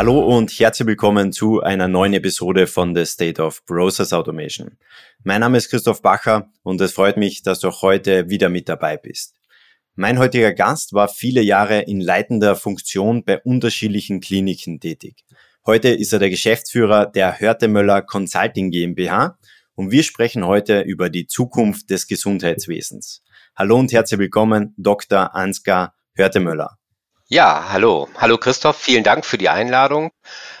Hallo und herzlich willkommen zu einer neuen Episode von The State of Process Automation. Mein Name ist Christoph Bacher und es freut mich, dass du auch heute wieder mit dabei bist. Mein heutiger Gast war viele Jahre in leitender Funktion bei unterschiedlichen Kliniken tätig. Heute ist er der Geschäftsführer der Hörtemöller Consulting GmbH und wir sprechen heute über die Zukunft des Gesundheitswesens. Hallo und herzlich willkommen, Dr. Ansgar Hörtemöller. Ja, hallo. Hallo Christoph, vielen Dank für die Einladung.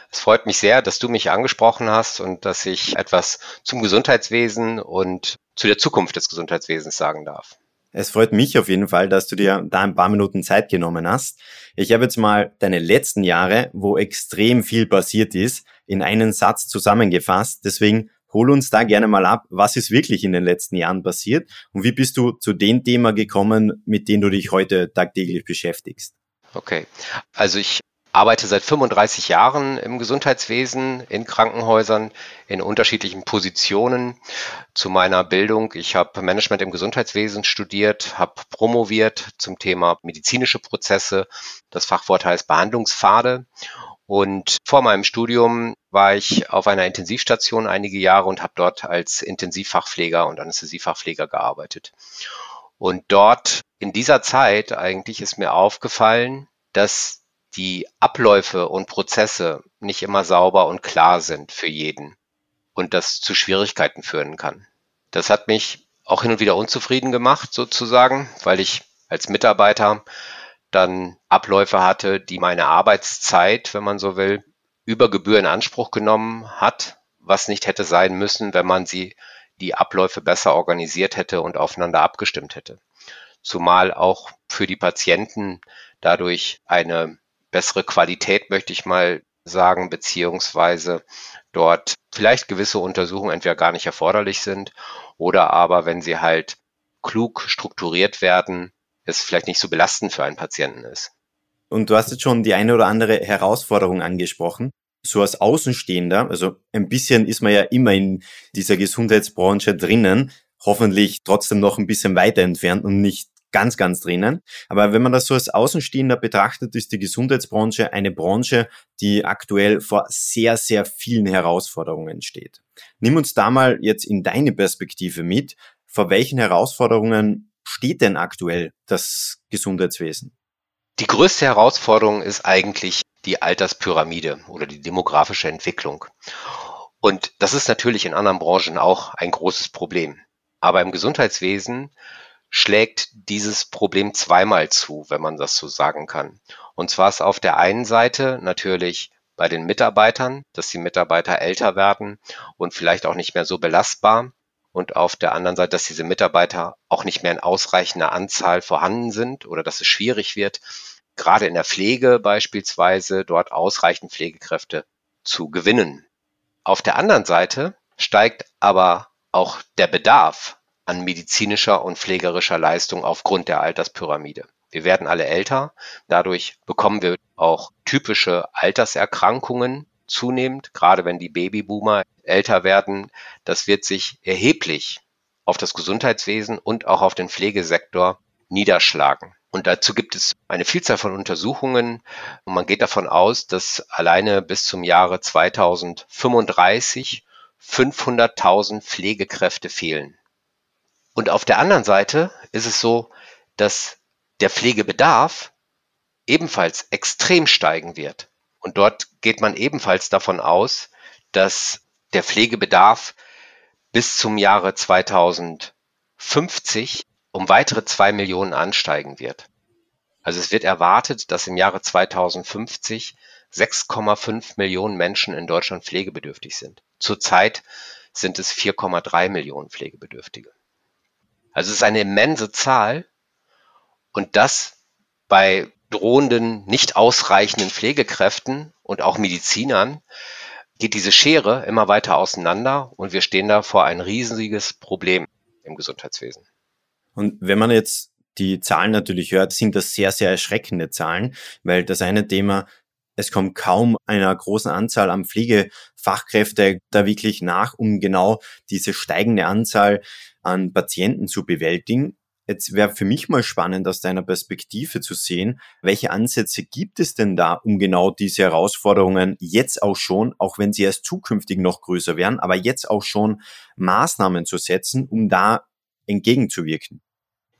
Es freut mich sehr, dass du mich angesprochen hast und dass ich etwas zum Gesundheitswesen und zu der Zukunft des Gesundheitswesens sagen darf. Es freut mich auf jeden Fall, dass du dir da ein paar Minuten Zeit genommen hast. Ich habe jetzt mal deine letzten Jahre, wo extrem viel passiert ist, in einen Satz zusammengefasst. Deswegen hol uns da gerne mal ab, was ist wirklich in den letzten Jahren passiert und wie bist du zu dem Thema gekommen, mit dem du dich heute tagtäglich beschäftigst? Okay, also ich arbeite seit 35 Jahren im Gesundheitswesen, in Krankenhäusern, in unterschiedlichen Positionen. Zu meiner Bildung, ich habe Management im Gesundheitswesen studiert, habe promoviert zum Thema medizinische Prozesse. Das Fachwort heißt Behandlungspfade. Und vor meinem Studium war ich auf einer Intensivstation einige Jahre und habe dort als Intensivfachpfleger und Anästhesiefachpfleger gearbeitet. Und dort in dieser Zeit eigentlich ist mir aufgefallen, dass die Abläufe und Prozesse nicht immer sauber und klar sind für jeden und das zu Schwierigkeiten führen kann. Das hat mich auch hin und wieder unzufrieden gemacht, sozusagen, weil ich als Mitarbeiter dann Abläufe hatte, die meine Arbeitszeit, wenn man so will, über Gebühr in Anspruch genommen hat, was nicht hätte sein müssen, wenn man sie die Abläufe besser organisiert hätte und aufeinander abgestimmt hätte. Zumal auch für die Patienten dadurch eine bessere Qualität, möchte ich mal sagen, beziehungsweise dort vielleicht gewisse Untersuchungen entweder gar nicht erforderlich sind oder aber, wenn sie halt klug strukturiert werden, es vielleicht nicht so belastend für einen Patienten ist. Und du hast jetzt schon die eine oder andere Herausforderung angesprochen. So als Außenstehender, also ein bisschen ist man ja immer in dieser Gesundheitsbranche drinnen, hoffentlich trotzdem noch ein bisschen weiter entfernt und nicht ganz, ganz drinnen. Aber wenn man das so als Außenstehender betrachtet, ist die Gesundheitsbranche eine Branche, die aktuell vor sehr, sehr vielen Herausforderungen steht. Nimm uns da mal jetzt in deine Perspektive mit. Vor welchen Herausforderungen steht denn aktuell das Gesundheitswesen? Die größte Herausforderung ist eigentlich die Alterspyramide oder die demografische Entwicklung. Und das ist natürlich in anderen Branchen auch ein großes Problem. Aber im Gesundheitswesen schlägt dieses Problem zweimal zu, wenn man das so sagen kann. Und zwar ist auf der einen Seite natürlich bei den Mitarbeitern, dass die Mitarbeiter älter werden und vielleicht auch nicht mehr so belastbar. Und auf der anderen Seite, dass diese Mitarbeiter auch nicht mehr in ausreichender Anzahl vorhanden sind oder dass es schwierig wird, gerade in der Pflege beispielsweise dort ausreichend Pflegekräfte zu gewinnen. Auf der anderen Seite steigt aber auch der Bedarf an medizinischer und pflegerischer Leistung aufgrund der Alterspyramide. Wir werden alle älter, dadurch bekommen wir auch typische Alterserkrankungen zunehmend, gerade wenn die Babyboomer älter werden. Das wird sich erheblich auf das Gesundheitswesen und auch auf den Pflegesektor niederschlagen. Und dazu gibt es eine Vielzahl von Untersuchungen und man geht davon aus, dass alleine bis zum Jahre 2035 500.000 Pflegekräfte fehlen. Und auf der anderen Seite ist es so, dass der Pflegebedarf ebenfalls extrem steigen wird. Und dort geht man ebenfalls davon aus, dass der Pflegebedarf bis zum Jahre 2050 um weitere zwei Millionen ansteigen wird. Also es wird erwartet, dass im Jahre 2050 6,5 Millionen Menschen in Deutschland pflegebedürftig sind. Zurzeit sind es 4,3 Millionen Pflegebedürftige. Also es ist eine immense Zahl und das bei drohenden, nicht ausreichenden Pflegekräften und auch Medizinern geht diese Schere immer weiter auseinander und wir stehen da vor ein riesiges Problem im Gesundheitswesen. Und wenn man jetzt die Zahlen natürlich hört, sind das sehr, sehr erschreckende Zahlen, weil das eine Thema, es kommt kaum einer großen Anzahl an Pflegefachkräfte da wirklich nach, um genau diese steigende Anzahl an Patienten zu bewältigen. Jetzt wäre für mich mal spannend, aus deiner Perspektive zu sehen, welche Ansätze gibt es denn da, um genau diese Herausforderungen jetzt auch schon, auch wenn sie erst zukünftig noch größer werden, aber jetzt auch schon Maßnahmen zu setzen, um da entgegenzuwirken?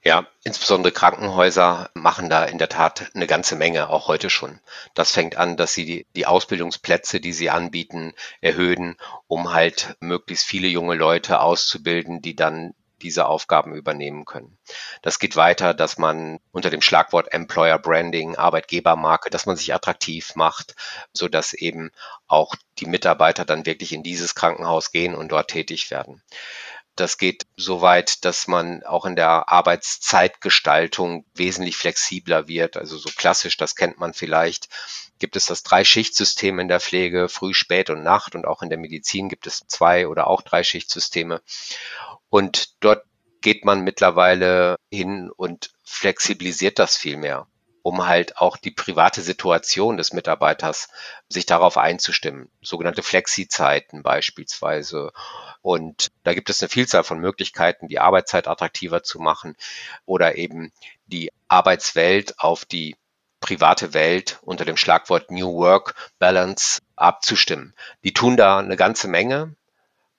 Ja, insbesondere Krankenhäuser machen da in der Tat eine ganze Menge, auch heute schon. Das fängt an, dass sie die, die Ausbildungsplätze, die sie anbieten, erhöhen, um halt möglichst viele junge Leute auszubilden, die dann diese Aufgaben übernehmen können. Das geht weiter, dass man unter dem Schlagwort Employer Branding, Arbeitgebermarke, dass man sich attraktiv macht, so dass eben auch die Mitarbeiter dann wirklich in dieses Krankenhaus gehen und dort tätig werden. Das geht so weit, dass man auch in der Arbeitszeitgestaltung wesentlich flexibler wird. Also so klassisch, das kennt man vielleicht, gibt es das Drei-Schicht-System in der Pflege, Früh, Spät und Nacht. Und auch in der Medizin gibt es zwei oder auch Drei-Schicht-Systeme. Und dort geht man mittlerweile hin und flexibilisiert das viel mehr um halt auch die private Situation des Mitarbeiters sich darauf einzustimmen. Sogenannte Flexi-Zeiten beispielsweise. Und da gibt es eine Vielzahl von Möglichkeiten, die Arbeitszeit attraktiver zu machen oder eben die Arbeitswelt auf die private Welt unter dem Schlagwort New Work Balance abzustimmen. Die tun da eine ganze Menge.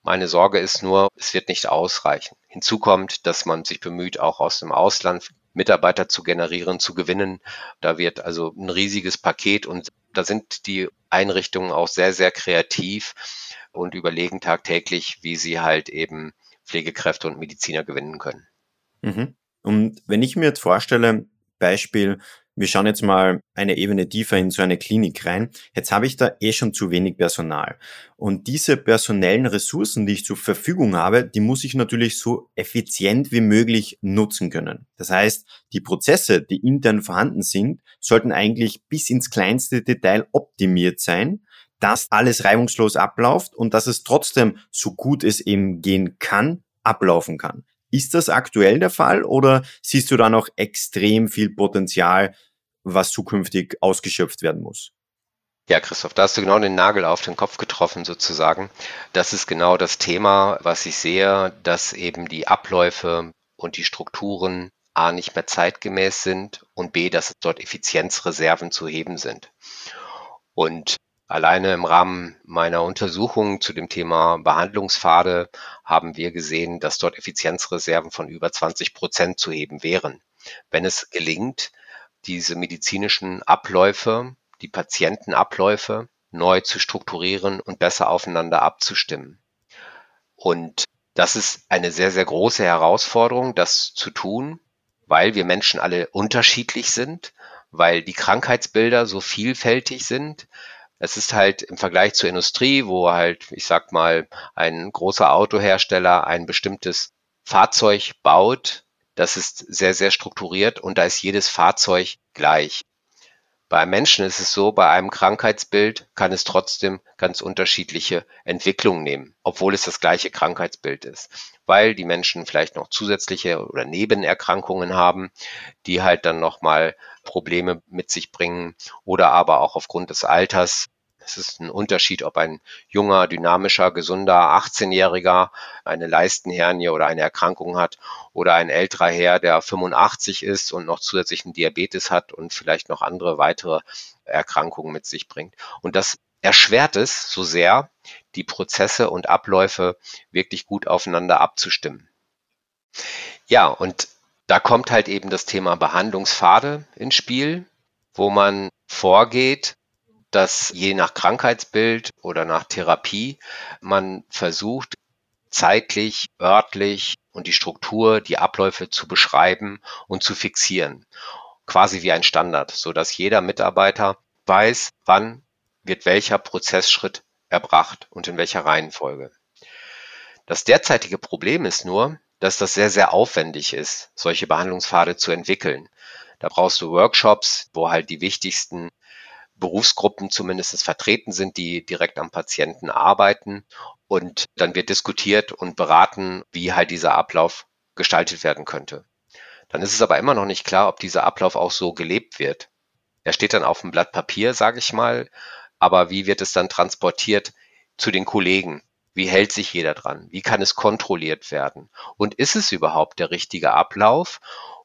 Meine Sorge ist nur, es wird nicht ausreichen. Hinzu kommt, dass man sich bemüht, auch aus dem Ausland Mitarbeiter zu generieren, zu gewinnen. Da wird also ein riesiges Paket und da sind die Einrichtungen auch sehr, sehr kreativ und überlegen tagtäglich, wie sie halt eben Pflegekräfte und Mediziner gewinnen können. Mhm. Und wenn ich mir jetzt vorstelle, Beispiel, wir schauen jetzt mal eine Ebene tiefer in so eine Klinik rein. Jetzt habe ich da eh schon zu wenig Personal. Und diese personellen Ressourcen, die ich zur Verfügung habe, die muss ich natürlich so effizient wie möglich nutzen können. Das heißt, die Prozesse, die intern vorhanden sind, sollten eigentlich bis ins kleinste Detail optimiert sein, dass alles reibungslos abläuft und dass es trotzdem, so gut es eben gehen kann, ablaufen kann. Ist das aktuell der Fall oder siehst du da noch extrem viel Potenzial, was zukünftig ausgeschöpft werden muss? Ja, Christoph, da hast du genau den Nagel auf den Kopf getroffen sozusagen. Das ist genau das Thema, was ich sehe, dass eben die Abläufe und die Strukturen A nicht mehr zeitgemäß sind und B, dass dort Effizienzreserven zu heben sind. Und Alleine im Rahmen meiner Untersuchungen zu dem Thema Behandlungspfade haben wir gesehen, dass dort Effizienzreserven von über 20 Prozent zu heben wären. Wenn es gelingt, diese medizinischen Abläufe, die Patientenabläufe neu zu strukturieren und besser aufeinander abzustimmen. Und das ist eine sehr, sehr große Herausforderung, das zu tun, weil wir Menschen alle unterschiedlich sind, weil die Krankheitsbilder so vielfältig sind, es ist halt im Vergleich zur Industrie, wo halt, ich sag mal, ein großer Autohersteller ein bestimmtes Fahrzeug baut, das ist sehr, sehr strukturiert und da ist jedes Fahrzeug gleich. Bei einem Menschen ist es so, bei einem Krankheitsbild kann es trotzdem ganz unterschiedliche Entwicklungen nehmen, obwohl es das gleiche Krankheitsbild ist, weil die Menschen vielleicht noch zusätzliche oder Nebenerkrankungen haben, die halt dann nochmal Probleme mit sich bringen oder aber auch aufgrund des Alters es ist ein Unterschied, ob ein junger, dynamischer, gesunder 18-Jähriger eine Leistenhernie oder eine Erkrankung hat oder ein älterer Herr, der 85 ist und noch zusätzlichen Diabetes hat und vielleicht noch andere weitere Erkrankungen mit sich bringt. Und das erschwert es so sehr, die Prozesse und Abläufe wirklich gut aufeinander abzustimmen. Ja, und da kommt halt eben das Thema Behandlungspfade ins Spiel, wo man vorgeht, dass je nach Krankheitsbild oder nach Therapie man versucht, zeitlich, örtlich und die Struktur, die Abläufe zu beschreiben und zu fixieren. Quasi wie ein Standard, so dass jeder Mitarbeiter weiß, wann wird welcher Prozessschritt erbracht und in welcher Reihenfolge. Das derzeitige Problem ist nur, dass das sehr, sehr aufwendig ist, solche Behandlungspfade zu entwickeln. Da brauchst du Workshops, wo halt die wichtigsten Berufsgruppen zumindest vertreten sind, die direkt am Patienten arbeiten. Und dann wird diskutiert und beraten, wie halt dieser Ablauf gestaltet werden könnte. Dann ist es aber immer noch nicht klar, ob dieser Ablauf auch so gelebt wird. Er steht dann auf dem Blatt Papier, sage ich mal, aber wie wird es dann transportiert zu den Kollegen? Wie hält sich jeder dran? Wie kann es kontrolliert werden? Und ist es überhaupt der richtige Ablauf?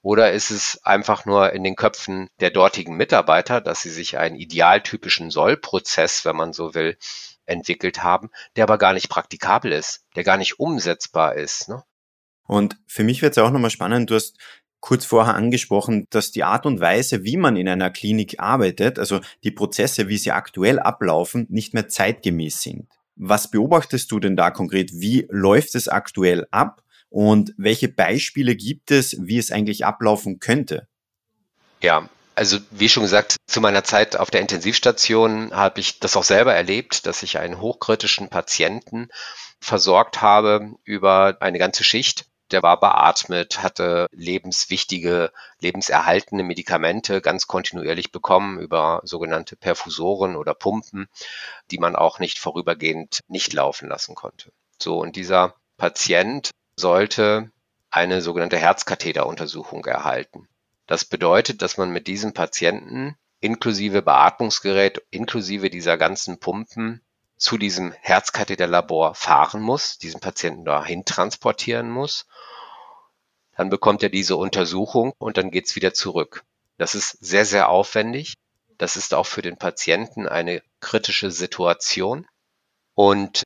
Oder ist es einfach nur in den Köpfen der dortigen Mitarbeiter, dass sie sich einen idealtypischen Sollprozess, wenn man so will, entwickelt haben, der aber gar nicht praktikabel ist, der gar nicht umsetzbar ist. Ne? Und für mich wird es auch nochmal spannend, du hast kurz vorher angesprochen, dass die Art und Weise, wie man in einer Klinik arbeitet, also die Prozesse, wie sie aktuell ablaufen, nicht mehr zeitgemäß sind. Was beobachtest du denn da konkret? Wie läuft es aktuell ab? Und welche Beispiele gibt es, wie es eigentlich ablaufen könnte? Ja, also wie schon gesagt, zu meiner Zeit auf der Intensivstation habe ich das auch selber erlebt, dass ich einen hochkritischen Patienten versorgt habe über eine ganze Schicht. Der war beatmet, hatte lebenswichtige, lebenserhaltende Medikamente ganz kontinuierlich bekommen über sogenannte Perfusoren oder Pumpen, die man auch nicht vorübergehend nicht laufen lassen konnte. So, und dieser Patient sollte eine sogenannte Herzkatheteruntersuchung erhalten. Das bedeutet, dass man mit diesem Patienten inklusive Beatmungsgerät, inklusive dieser ganzen Pumpen zu diesem Herzkatheterlabor fahren muss, diesen Patienten dahin transportieren muss. Dann bekommt er diese Untersuchung und dann geht's wieder zurück. Das ist sehr, sehr aufwendig. Das ist auch für den Patienten eine kritische Situation. Und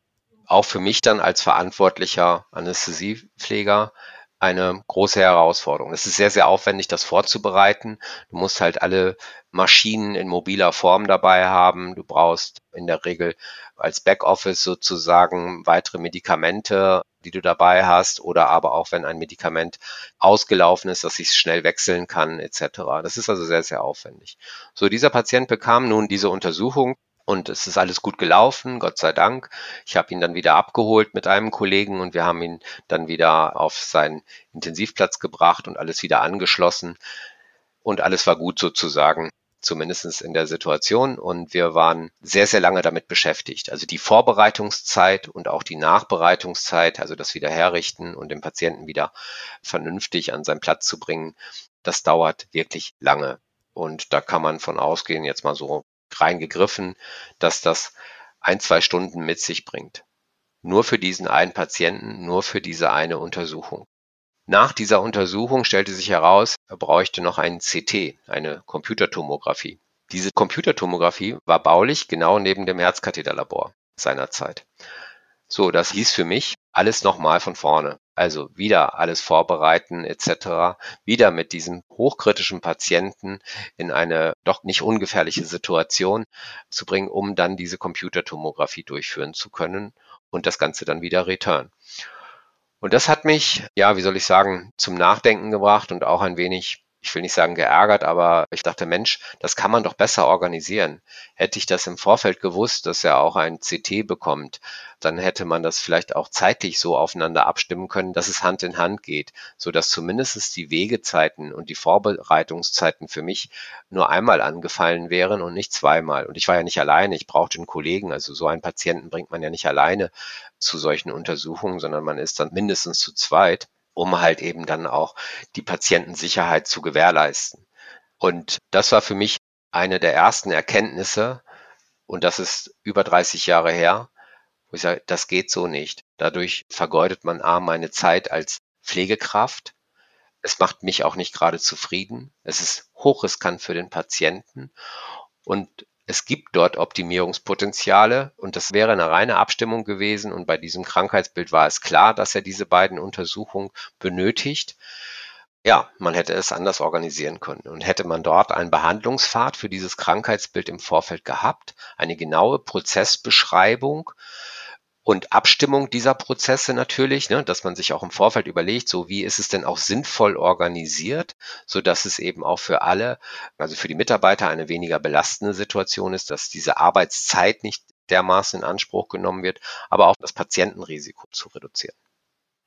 auch für mich dann als verantwortlicher Anästhesiepfleger eine große Herausforderung. Es ist sehr, sehr aufwendig, das vorzubereiten. Du musst halt alle Maschinen in mobiler Form dabei haben. Du brauchst in der Regel als Backoffice sozusagen weitere Medikamente, die du dabei hast oder aber auch wenn ein Medikament ausgelaufen ist, dass ich es schnell wechseln kann etc. Das ist also sehr, sehr aufwendig. So, dieser Patient bekam nun diese Untersuchung und es ist alles gut gelaufen, Gott sei Dank. Ich habe ihn dann wieder abgeholt mit einem Kollegen und wir haben ihn dann wieder auf seinen Intensivplatz gebracht und alles wieder angeschlossen. Und alles war gut sozusagen, zumindest in der Situation. Und wir waren sehr, sehr lange damit beschäftigt. Also die Vorbereitungszeit und auch die Nachbereitungszeit, also das Wiederherrichten und den Patienten wieder vernünftig an seinen Platz zu bringen, das dauert wirklich lange. Und da kann man von ausgehen, jetzt mal so reingegriffen, dass das ein, zwei Stunden mit sich bringt. Nur für diesen einen Patienten, nur für diese eine Untersuchung. Nach dieser Untersuchung stellte sich heraus, er bräuchte noch einen CT, eine Computertomographie. Diese Computertomographie war baulich genau neben dem Herzkatheterlabor seinerzeit. So, das hieß für mich alles nochmal von vorne. Also wieder alles vorbereiten etc. Wieder mit diesem hochkritischen Patienten in eine doch nicht ungefährliche Situation zu bringen, um dann diese Computertomographie durchführen zu können und das Ganze dann wieder return. Und das hat mich, ja, wie soll ich sagen, zum Nachdenken gebracht und auch ein wenig ich will nicht sagen geärgert, aber ich dachte, Mensch, das kann man doch besser organisieren. Hätte ich das im Vorfeld gewusst, dass er auch ein CT bekommt, dann hätte man das vielleicht auch zeitlich so aufeinander abstimmen können, dass es Hand in Hand geht, so dass zumindest die Wegezeiten und die Vorbereitungszeiten für mich nur einmal angefallen wären und nicht zweimal. Und ich war ja nicht alleine, ich brauchte einen Kollegen. Also so einen Patienten bringt man ja nicht alleine zu solchen Untersuchungen, sondern man ist dann mindestens zu zweit um halt eben dann auch die Patientensicherheit zu gewährleisten. Und das war für mich eine der ersten Erkenntnisse, und das ist über 30 Jahre her, wo ich sage, das geht so nicht. Dadurch vergeudet man A, meine Zeit als Pflegekraft. Es macht mich auch nicht gerade zufrieden. Es ist hochriskant für den Patienten. Und es gibt dort Optimierungspotenziale und das wäre eine reine Abstimmung gewesen und bei diesem Krankheitsbild war es klar, dass er diese beiden Untersuchungen benötigt. Ja, man hätte es anders organisieren können und hätte man dort einen Behandlungspfad für dieses Krankheitsbild im Vorfeld gehabt, eine genaue Prozessbeschreibung, und Abstimmung dieser Prozesse natürlich, ne, dass man sich auch im Vorfeld überlegt, so wie ist es denn auch sinnvoll organisiert, so dass es eben auch für alle, also für die Mitarbeiter eine weniger belastende Situation ist, dass diese Arbeitszeit nicht dermaßen in Anspruch genommen wird, aber auch das Patientenrisiko zu reduzieren.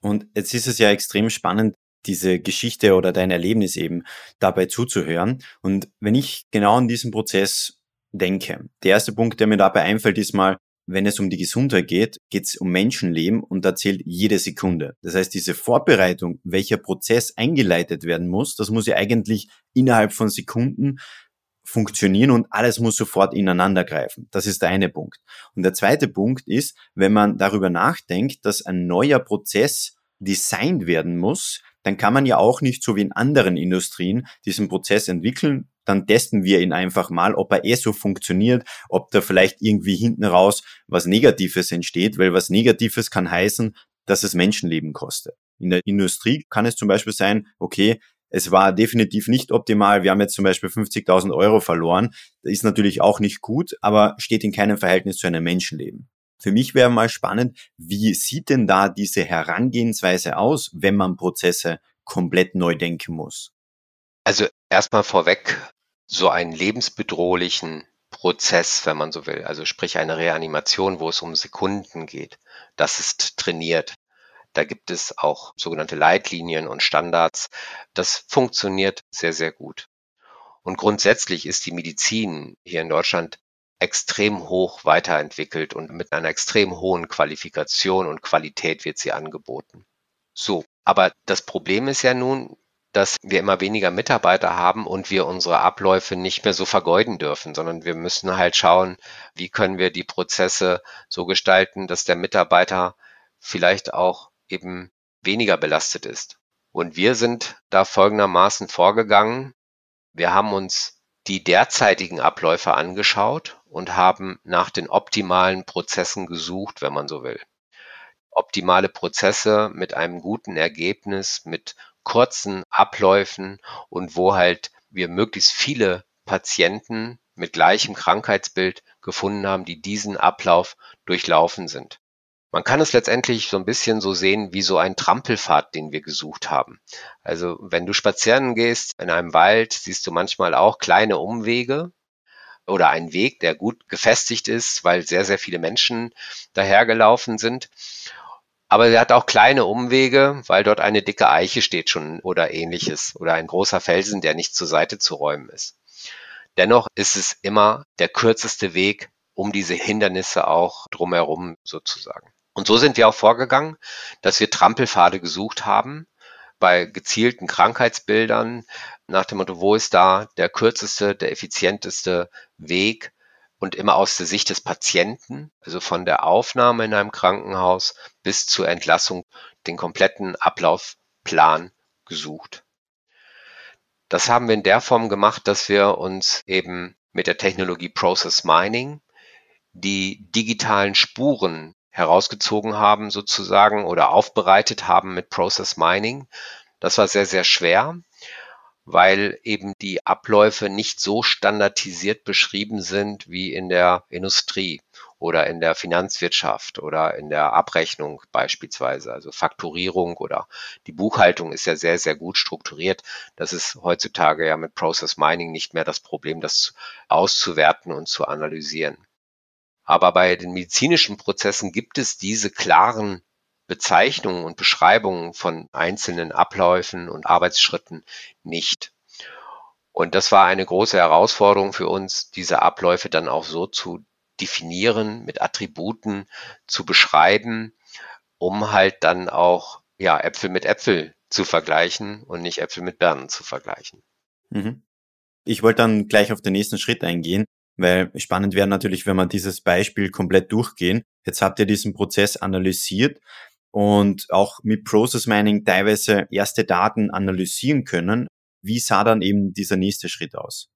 Und jetzt ist es ja extrem spannend, diese Geschichte oder dein Erlebnis eben dabei zuzuhören. Und wenn ich genau an diesen Prozess denke, der erste Punkt, der mir dabei einfällt, ist mal, wenn es um die Gesundheit geht, geht es um Menschenleben und da zählt jede Sekunde. Das heißt, diese Vorbereitung, welcher Prozess eingeleitet werden muss, das muss ja eigentlich innerhalb von Sekunden funktionieren und alles muss sofort ineinander greifen. Das ist der eine Punkt. Und der zweite Punkt ist, wenn man darüber nachdenkt, dass ein neuer Prozess designt werden muss, dann kann man ja auch nicht so wie in anderen Industrien diesen Prozess entwickeln. Dann testen wir ihn einfach mal, ob er eh so funktioniert, ob da vielleicht irgendwie hinten raus was Negatives entsteht, weil was Negatives kann heißen, dass es Menschenleben kostet. In der Industrie kann es zum Beispiel sein, okay, es war definitiv nicht optimal. Wir haben jetzt zum Beispiel 50.000 Euro verloren. Das ist natürlich auch nicht gut, aber steht in keinem Verhältnis zu einem Menschenleben. Für mich wäre mal spannend, wie sieht denn da diese Herangehensweise aus, wenn man Prozesse komplett neu denken muss? Also erstmal vorweg, so einen lebensbedrohlichen Prozess, wenn man so will, also sprich eine Reanimation, wo es um Sekunden geht, das ist trainiert. Da gibt es auch sogenannte Leitlinien und Standards. Das funktioniert sehr, sehr gut. Und grundsätzlich ist die Medizin hier in Deutschland extrem hoch weiterentwickelt und mit einer extrem hohen Qualifikation und Qualität wird sie angeboten. So, aber das Problem ist ja nun, dass wir immer weniger Mitarbeiter haben und wir unsere Abläufe nicht mehr so vergeuden dürfen, sondern wir müssen halt schauen, wie können wir die Prozesse so gestalten, dass der Mitarbeiter vielleicht auch eben weniger belastet ist. Und wir sind da folgendermaßen vorgegangen. Wir haben uns die derzeitigen Abläufe angeschaut und haben nach den optimalen Prozessen gesucht, wenn man so will. Optimale Prozesse mit einem guten Ergebnis, mit kurzen Abläufen und wo halt wir möglichst viele Patienten mit gleichem Krankheitsbild gefunden haben, die diesen Ablauf durchlaufen sind. Man kann es letztendlich so ein bisschen so sehen wie so ein Trampelpfad, den wir gesucht haben. Also wenn du spazieren gehst in einem Wald, siehst du manchmal auch kleine Umwege oder einen Weg, der gut gefestigt ist, weil sehr, sehr viele Menschen dahergelaufen sind. Aber er hat auch kleine Umwege, weil dort eine dicke Eiche steht schon oder ähnliches oder ein großer Felsen, der nicht zur Seite zu räumen ist. Dennoch ist es immer der kürzeste Weg, um diese Hindernisse auch drumherum sozusagen. Und so sind wir auch vorgegangen, dass wir Trampelpfade gesucht haben bei gezielten Krankheitsbildern nach dem Motto, wo ist da der kürzeste, der effizienteste Weg und immer aus der Sicht des Patienten, also von der Aufnahme in einem Krankenhaus bis zur Entlassung, den kompletten Ablaufplan gesucht. Das haben wir in der Form gemacht, dass wir uns eben mit der Technologie Process Mining die digitalen Spuren herausgezogen haben sozusagen oder aufbereitet haben mit Process Mining. Das war sehr, sehr schwer, weil eben die Abläufe nicht so standardisiert beschrieben sind wie in der Industrie oder in der Finanzwirtschaft oder in der Abrechnung beispielsweise. Also Fakturierung oder die Buchhaltung ist ja sehr, sehr gut strukturiert. Das ist heutzutage ja mit Process Mining nicht mehr das Problem, das auszuwerten und zu analysieren. Aber bei den medizinischen Prozessen gibt es diese klaren Bezeichnungen und Beschreibungen von einzelnen Abläufen und Arbeitsschritten nicht. Und das war eine große Herausforderung für uns, diese Abläufe dann auch so zu definieren, mit Attributen zu beschreiben, um halt dann auch ja, Äpfel mit Äpfel zu vergleichen und nicht Äpfel mit Birnen zu vergleichen. Mhm. Ich wollte dann gleich auf den nächsten Schritt eingehen. Weil spannend wäre natürlich, wenn wir dieses Beispiel komplett durchgehen. Jetzt habt ihr diesen Prozess analysiert und auch mit Process Mining teilweise erste Daten analysieren können. Wie sah dann eben dieser nächste Schritt aus?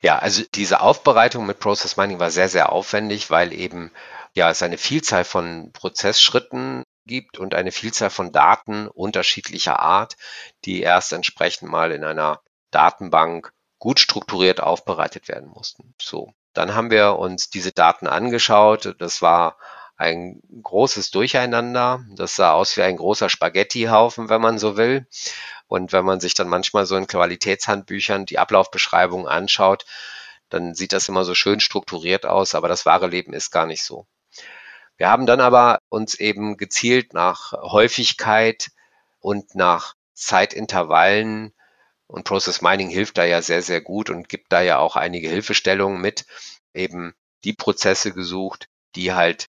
Ja, also diese Aufbereitung mit Process Mining war sehr, sehr aufwendig, weil eben ja es eine Vielzahl von Prozessschritten gibt und eine Vielzahl von Daten unterschiedlicher Art, die erst entsprechend mal in einer Datenbank gut strukturiert aufbereitet werden mussten. So. Dann haben wir uns diese Daten angeschaut. Das war ein großes Durcheinander. Das sah aus wie ein großer Spaghettihaufen, wenn man so will. Und wenn man sich dann manchmal so in Qualitätshandbüchern die Ablaufbeschreibung anschaut, dann sieht das immer so schön strukturiert aus, aber das wahre Leben ist gar nicht so. Wir haben dann aber uns eben gezielt nach Häufigkeit und nach Zeitintervallen und Process Mining hilft da ja sehr, sehr gut und gibt da ja auch einige Hilfestellungen mit, eben die Prozesse gesucht, die halt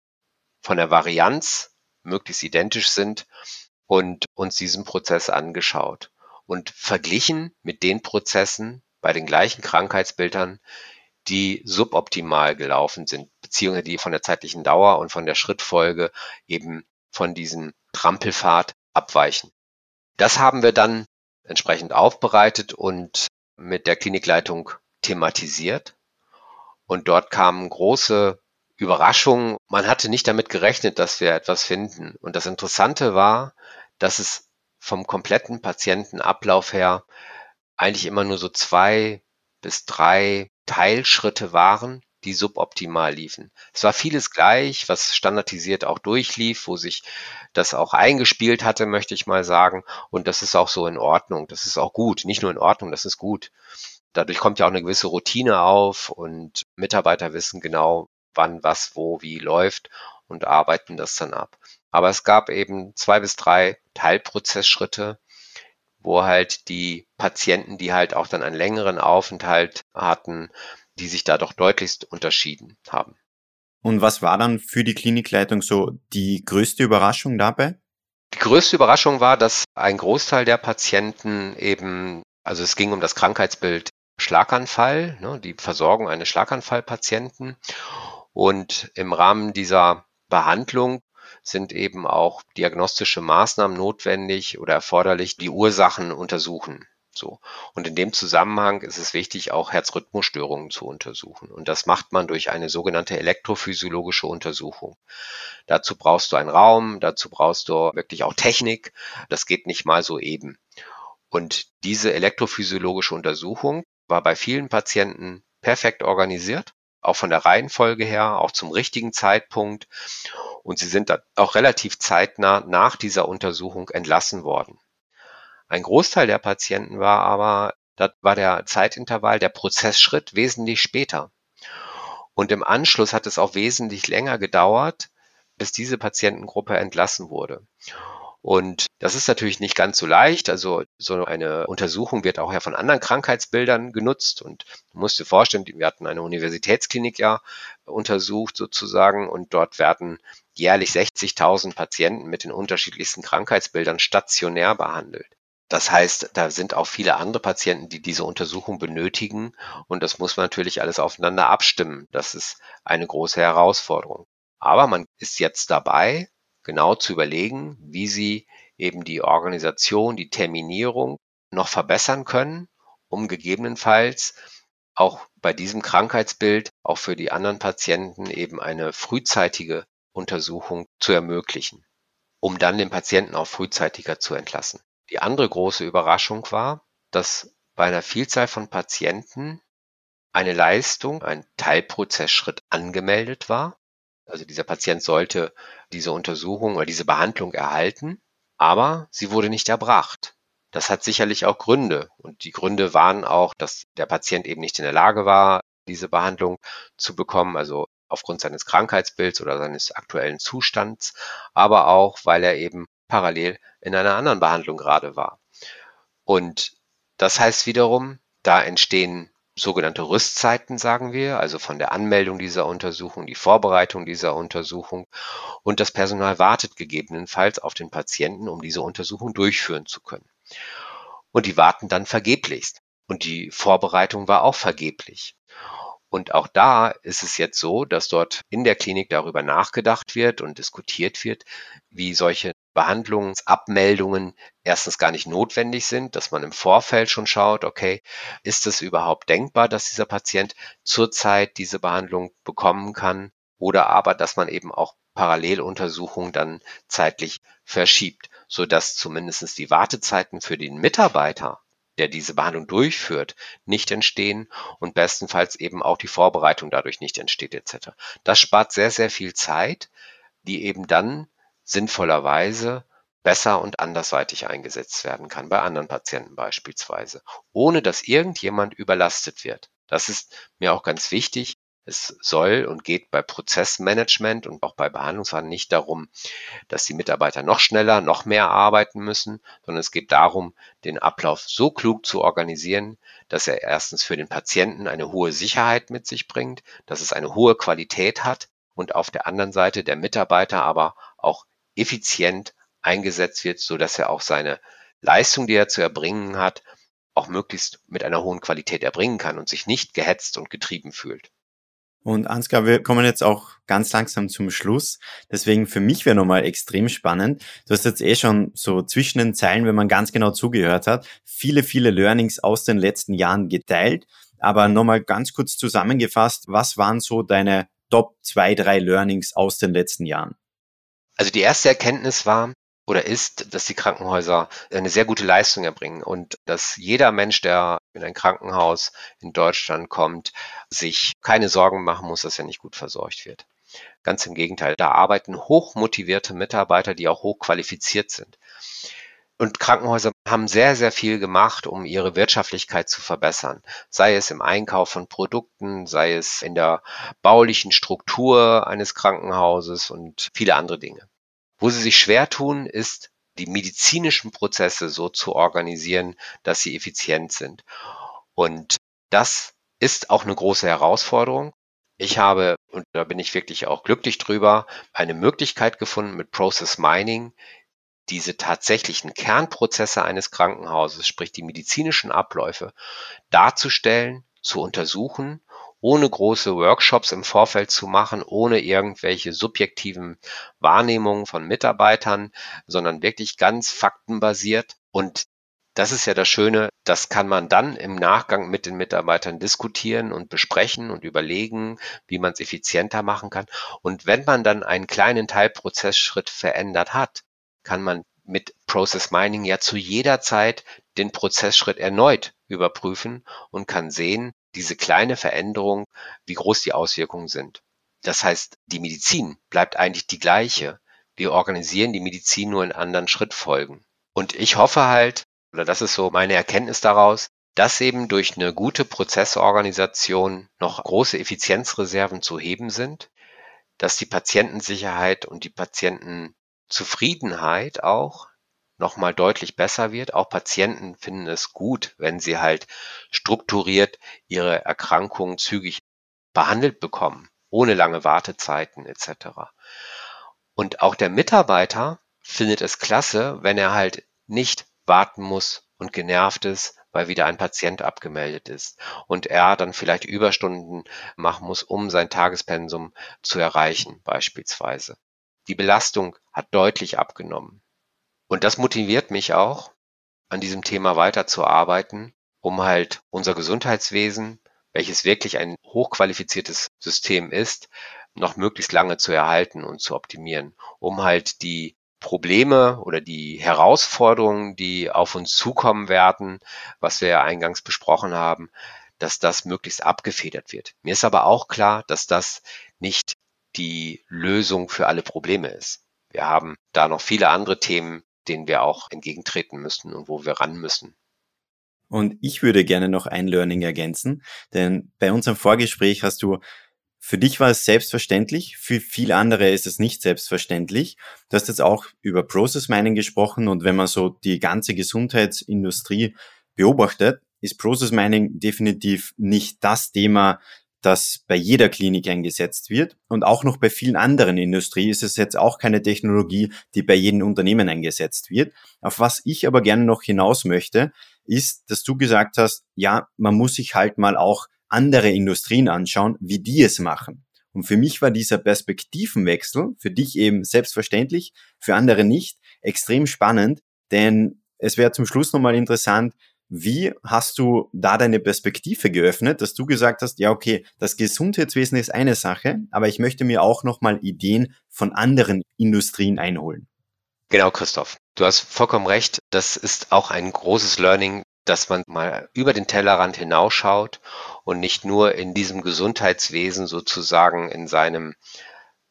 von der Varianz möglichst identisch sind und uns diesen Prozess angeschaut und verglichen mit den Prozessen, bei den gleichen Krankheitsbildern, die suboptimal gelaufen sind, beziehungsweise die von der zeitlichen Dauer und von der Schrittfolge eben von diesem Trampelpfad abweichen. Das haben wir dann entsprechend aufbereitet und mit der Klinikleitung thematisiert. Und dort kamen große Überraschungen. Man hatte nicht damit gerechnet, dass wir etwas finden. Und das Interessante war, dass es vom kompletten Patientenablauf her eigentlich immer nur so zwei bis drei Teilschritte waren, die suboptimal liefen. Es war vieles gleich, was standardisiert auch durchlief, wo sich das auch eingespielt hatte, möchte ich mal sagen. Und das ist auch so in Ordnung. Das ist auch gut. Nicht nur in Ordnung, das ist gut. Dadurch kommt ja auch eine gewisse Routine auf und Mitarbeiter wissen genau, wann was, wo, wie läuft und arbeiten das dann ab. Aber es gab eben zwei bis drei Teilprozessschritte, wo halt die Patienten, die halt auch dann einen längeren Aufenthalt hatten, die sich da doch deutlichst unterschieden haben. Und was war dann für die Klinikleitung so die größte Überraschung dabei? Die größte Überraschung war, dass ein Großteil der Patienten eben, also es ging um das Krankheitsbild Schlaganfall, ne, die Versorgung eines Schlaganfallpatienten. Und im Rahmen dieser Behandlung sind eben auch diagnostische Maßnahmen notwendig oder erforderlich, die Ursachen untersuchen. So. Und in dem Zusammenhang ist es wichtig, auch Herzrhythmusstörungen zu untersuchen. Und das macht man durch eine sogenannte elektrophysiologische Untersuchung. Dazu brauchst du einen Raum, dazu brauchst du wirklich auch Technik. Das geht nicht mal so eben. Und diese elektrophysiologische Untersuchung war bei vielen Patienten perfekt organisiert, auch von der Reihenfolge her, auch zum richtigen Zeitpunkt. Und sie sind auch relativ zeitnah nach dieser Untersuchung entlassen worden. Ein Großteil der Patienten war aber, da war der Zeitintervall, der Prozessschritt wesentlich später. Und im Anschluss hat es auch wesentlich länger gedauert, bis diese Patientengruppe entlassen wurde. Und das ist natürlich nicht ganz so leicht. Also so eine Untersuchung wird auch ja von anderen Krankheitsbildern genutzt. Und du musst dir vorstellen, wir hatten eine Universitätsklinik ja untersucht sozusagen und dort werden jährlich 60.000 Patienten mit den unterschiedlichsten Krankheitsbildern stationär behandelt. Das heißt, da sind auch viele andere Patienten, die diese Untersuchung benötigen und das muss man natürlich alles aufeinander abstimmen. Das ist eine große Herausforderung. Aber man ist jetzt dabei, genau zu überlegen, wie sie eben die Organisation, die Terminierung noch verbessern können, um gegebenenfalls auch bei diesem Krankheitsbild auch für die anderen Patienten eben eine frühzeitige Untersuchung zu ermöglichen, um dann den Patienten auch frühzeitiger zu entlassen. Die andere große Überraschung war, dass bei einer Vielzahl von Patienten eine Leistung, ein Teilprozessschritt angemeldet war. Also dieser Patient sollte diese Untersuchung oder diese Behandlung erhalten, aber sie wurde nicht erbracht. Das hat sicherlich auch Gründe. Und die Gründe waren auch, dass der Patient eben nicht in der Lage war, diese Behandlung zu bekommen, also aufgrund seines Krankheitsbilds oder seines aktuellen Zustands, aber auch, weil er eben parallel in einer anderen Behandlung gerade war. Und das heißt wiederum, da entstehen sogenannte Rüstzeiten, sagen wir, also von der Anmeldung dieser Untersuchung, die Vorbereitung dieser Untersuchung und das Personal wartet gegebenenfalls auf den Patienten, um diese Untersuchung durchführen zu können. Und die warten dann vergeblichst. Und die Vorbereitung war auch vergeblich. Und auch da ist es jetzt so, dass dort in der Klinik darüber nachgedacht wird und diskutiert wird, wie solche Behandlungsabmeldungen erstens gar nicht notwendig sind, dass man im Vorfeld schon schaut, okay, ist es überhaupt denkbar, dass dieser Patient zurzeit diese Behandlung bekommen kann oder aber, dass man eben auch Paralleluntersuchungen dann zeitlich verschiebt, so dass zumindest die Wartezeiten für den Mitarbeiter der diese Behandlung durchführt, nicht entstehen und bestenfalls eben auch die Vorbereitung dadurch nicht entsteht etc. Das spart sehr, sehr viel Zeit, die eben dann sinnvollerweise besser und andersweitig eingesetzt werden kann, bei anderen Patienten beispielsweise, ohne dass irgendjemand überlastet wird. Das ist mir auch ganz wichtig, es soll und geht bei Prozessmanagement und auch bei Behandlungsverfahren nicht darum, dass die Mitarbeiter noch schneller, noch mehr arbeiten müssen, sondern es geht darum, den Ablauf so klug zu organisieren, dass er erstens für den Patienten eine hohe Sicherheit mit sich bringt, dass es eine hohe Qualität hat und auf der anderen Seite der Mitarbeiter aber auch effizient eingesetzt wird, so dass er auch seine Leistung, die er zu erbringen hat, auch möglichst mit einer hohen Qualität erbringen kann und sich nicht gehetzt und getrieben fühlt. Und Ansgar, wir kommen jetzt auch ganz langsam zum Schluss. Deswegen für mich wäre nochmal extrem spannend. Du hast jetzt eh schon so zwischen den Zeilen, wenn man ganz genau zugehört hat, viele, viele Learnings aus den letzten Jahren geteilt. Aber nochmal ganz kurz zusammengefasst, was waren so deine Top zwei, drei Learnings aus den letzten Jahren? Also die erste Erkenntnis war, oder ist, dass die Krankenhäuser eine sehr gute Leistung erbringen und dass jeder Mensch, der in ein Krankenhaus in Deutschland kommt, sich keine Sorgen machen muss, dass er nicht gut versorgt wird. Ganz im Gegenteil, da arbeiten hochmotivierte Mitarbeiter, die auch hochqualifiziert sind. Und Krankenhäuser haben sehr, sehr viel gemacht, um ihre Wirtschaftlichkeit zu verbessern. Sei es im Einkauf von Produkten, sei es in der baulichen Struktur eines Krankenhauses und viele andere Dinge. Wo sie sich schwer tun, ist, die medizinischen Prozesse so zu organisieren, dass sie effizient sind. Und das ist auch eine große Herausforderung. Ich habe, und da bin ich wirklich auch glücklich drüber, eine Möglichkeit gefunden mit Process Mining, diese tatsächlichen Kernprozesse eines Krankenhauses, sprich die medizinischen Abläufe, darzustellen, zu untersuchen ohne große Workshops im Vorfeld zu machen, ohne irgendwelche subjektiven Wahrnehmungen von Mitarbeitern, sondern wirklich ganz faktenbasiert. Und das ist ja das Schöne, das kann man dann im Nachgang mit den Mitarbeitern diskutieren und besprechen und überlegen, wie man es effizienter machen kann. Und wenn man dann einen kleinen Teilprozessschritt verändert hat, kann man mit Process Mining ja zu jeder Zeit den Prozessschritt erneut überprüfen und kann sehen, diese kleine Veränderung, wie groß die Auswirkungen sind. Das heißt, die Medizin bleibt eigentlich die gleiche. Wir organisieren die Medizin nur in anderen Schrittfolgen. Und ich hoffe halt, oder das ist so meine Erkenntnis daraus, dass eben durch eine gute Prozessorganisation noch große Effizienzreserven zu heben sind, dass die Patientensicherheit und die Patientenzufriedenheit auch nochmal deutlich besser wird. Auch Patienten finden es gut, wenn sie halt strukturiert ihre Erkrankungen zügig behandelt bekommen, ohne lange Wartezeiten etc. Und auch der Mitarbeiter findet es klasse, wenn er halt nicht warten muss und genervt ist, weil wieder ein Patient abgemeldet ist und er dann vielleicht Überstunden machen muss, um sein Tagespensum zu erreichen beispielsweise. Die Belastung hat deutlich abgenommen. Und das motiviert mich auch, an diesem Thema weiterzuarbeiten, um halt unser Gesundheitswesen, welches wirklich ein hochqualifiziertes System ist, noch möglichst lange zu erhalten und zu optimieren, um halt die Probleme oder die Herausforderungen, die auf uns zukommen werden, was wir ja eingangs besprochen haben, dass das möglichst abgefedert wird. Mir ist aber auch klar, dass das nicht die Lösung für alle Probleme ist. Wir haben da noch viele andere Themen, denen wir auch entgegentreten müssen und wo wir ran müssen. Und ich würde gerne noch ein Learning ergänzen, denn bei unserem Vorgespräch hast du für dich war es selbstverständlich, für viele andere ist es nicht selbstverständlich. Du hast jetzt auch über Process Mining gesprochen und wenn man so die ganze Gesundheitsindustrie beobachtet, ist Process Mining definitiv nicht das Thema, das bei jeder Klinik eingesetzt wird. Und auch noch bei vielen anderen Industrien ist es jetzt auch keine Technologie, die bei jedem Unternehmen eingesetzt wird. Auf was ich aber gerne noch hinaus möchte, ist, dass du gesagt hast, ja, man muss sich halt mal auch andere Industrien anschauen, wie die es machen. Und für mich war dieser Perspektivenwechsel, für dich eben selbstverständlich, für andere nicht, extrem spannend, denn es wäre zum Schluss nochmal interessant, wie hast du da deine Perspektive geöffnet, dass du gesagt hast, ja, okay, das Gesundheitswesen ist eine Sache, aber ich möchte mir auch nochmal Ideen von anderen Industrien einholen? Genau, Christoph. Du hast vollkommen recht. Das ist auch ein großes Learning, dass man mal über den Tellerrand hinausschaut und nicht nur in diesem Gesundheitswesen sozusagen in seinem,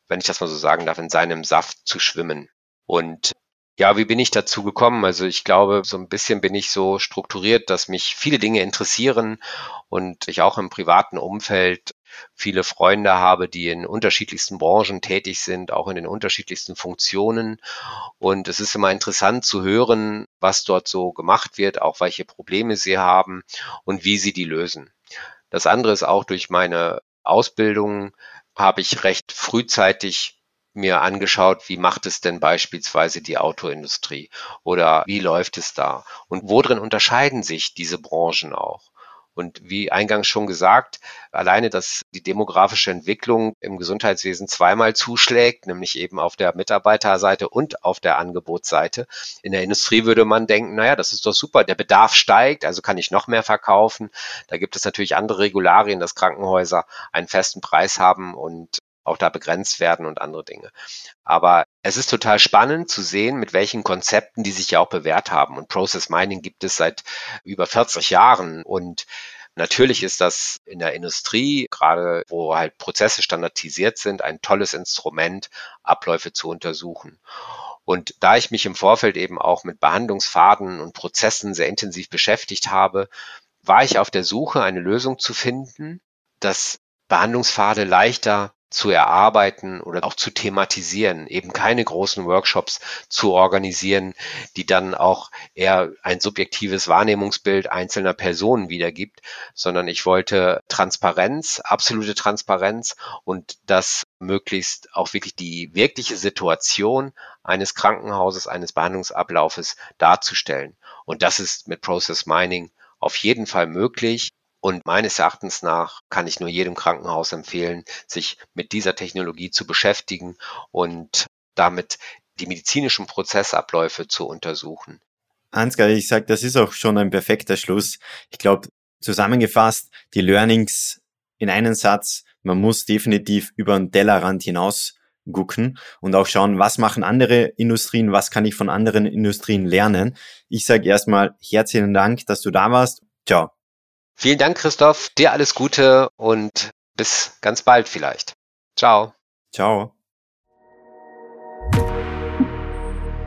wenn ich das mal so sagen darf, in seinem Saft zu schwimmen. Und ja, wie bin ich dazu gekommen? Also ich glaube, so ein bisschen bin ich so strukturiert, dass mich viele Dinge interessieren und ich auch im privaten Umfeld viele Freunde habe, die in unterschiedlichsten Branchen tätig sind, auch in den unterschiedlichsten Funktionen. Und es ist immer interessant zu hören, was dort so gemacht wird, auch welche Probleme sie haben und wie sie die lösen. Das andere ist auch durch meine Ausbildung habe ich recht frühzeitig mir angeschaut, wie macht es denn beispielsweise die Autoindustrie oder wie läuft es da und worin unterscheiden sich diese Branchen auch. Und wie eingangs schon gesagt, alleine, dass die demografische Entwicklung im Gesundheitswesen zweimal zuschlägt, nämlich eben auf der Mitarbeiterseite und auf der Angebotsseite. In der Industrie würde man denken, naja, das ist doch super, der Bedarf steigt, also kann ich noch mehr verkaufen. Da gibt es natürlich andere Regularien, dass Krankenhäuser einen festen Preis haben und auch da begrenzt werden und andere Dinge. Aber es ist total spannend zu sehen, mit welchen Konzepten die sich ja auch bewährt haben. Und Process Mining gibt es seit über 40 Jahren und Natürlich ist das in der Industrie, gerade wo halt Prozesse standardisiert sind, ein tolles Instrument, Abläufe zu untersuchen. Und da ich mich im Vorfeld eben auch mit Behandlungspfaden und Prozessen sehr intensiv beschäftigt habe, war ich auf der Suche, eine Lösung zu finden, dass Behandlungspfade leichter zu erarbeiten oder auch zu thematisieren, eben keine großen Workshops zu organisieren, die dann auch eher ein subjektives Wahrnehmungsbild einzelner Personen wiedergibt, sondern ich wollte Transparenz, absolute Transparenz und das möglichst auch wirklich die wirkliche Situation eines Krankenhauses, eines Behandlungsablaufes darzustellen. Und das ist mit Process Mining auf jeden Fall möglich. Und meines Erachtens nach kann ich nur jedem Krankenhaus empfehlen, sich mit dieser Technologie zu beschäftigen und damit die medizinischen Prozessabläufe zu untersuchen. Ansgar, ich sage, das ist auch schon ein perfekter Schluss. Ich glaube, zusammengefasst, die Learnings in einen Satz, man muss definitiv über den Tellerrand hinaus gucken und auch schauen, was machen andere Industrien, was kann ich von anderen Industrien lernen. Ich sage erstmal herzlichen Dank, dass du da warst. Ciao. Vielen Dank, Christoph. Dir alles Gute und bis ganz bald vielleicht. Ciao. Ciao.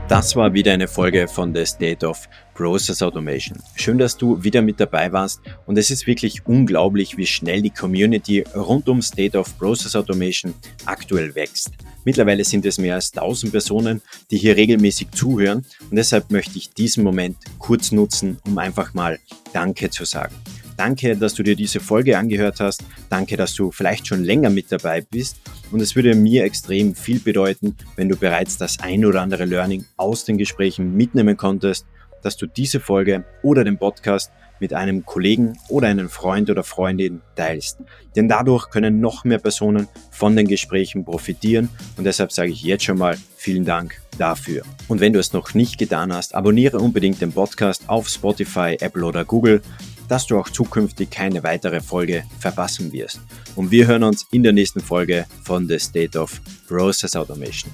Das war wieder eine Folge von The State of Process Automation. Schön, dass du wieder mit dabei warst und es ist wirklich unglaublich, wie schnell die Community rund um State of Process Automation aktuell wächst. Mittlerweile sind es mehr als 1000 Personen, die hier regelmäßig zuhören und deshalb möchte ich diesen Moment kurz nutzen, um einfach mal Danke zu sagen. Danke, dass du dir diese Folge angehört hast. Danke, dass du vielleicht schon länger mit dabei bist. Und es würde mir extrem viel bedeuten, wenn du bereits das ein oder andere Learning aus den Gesprächen mitnehmen konntest, dass du diese Folge oder den Podcast mit einem Kollegen oder einem Freund oder Freundin teilst. Denn dadurch können noch mehr Personen von den Gesprächen profitieren und deshalb sage ich jetzt schon mal vielen Dank dafür. Und wenn du es noch nicht getan hast, abonniere unbedingt den Podcast auf Spotify, Apple oder Google dass du auch zukünftig keine weitere Folge verpassen wirst. Und wir hören uns in der nächsten Folge von The State of Process Automation.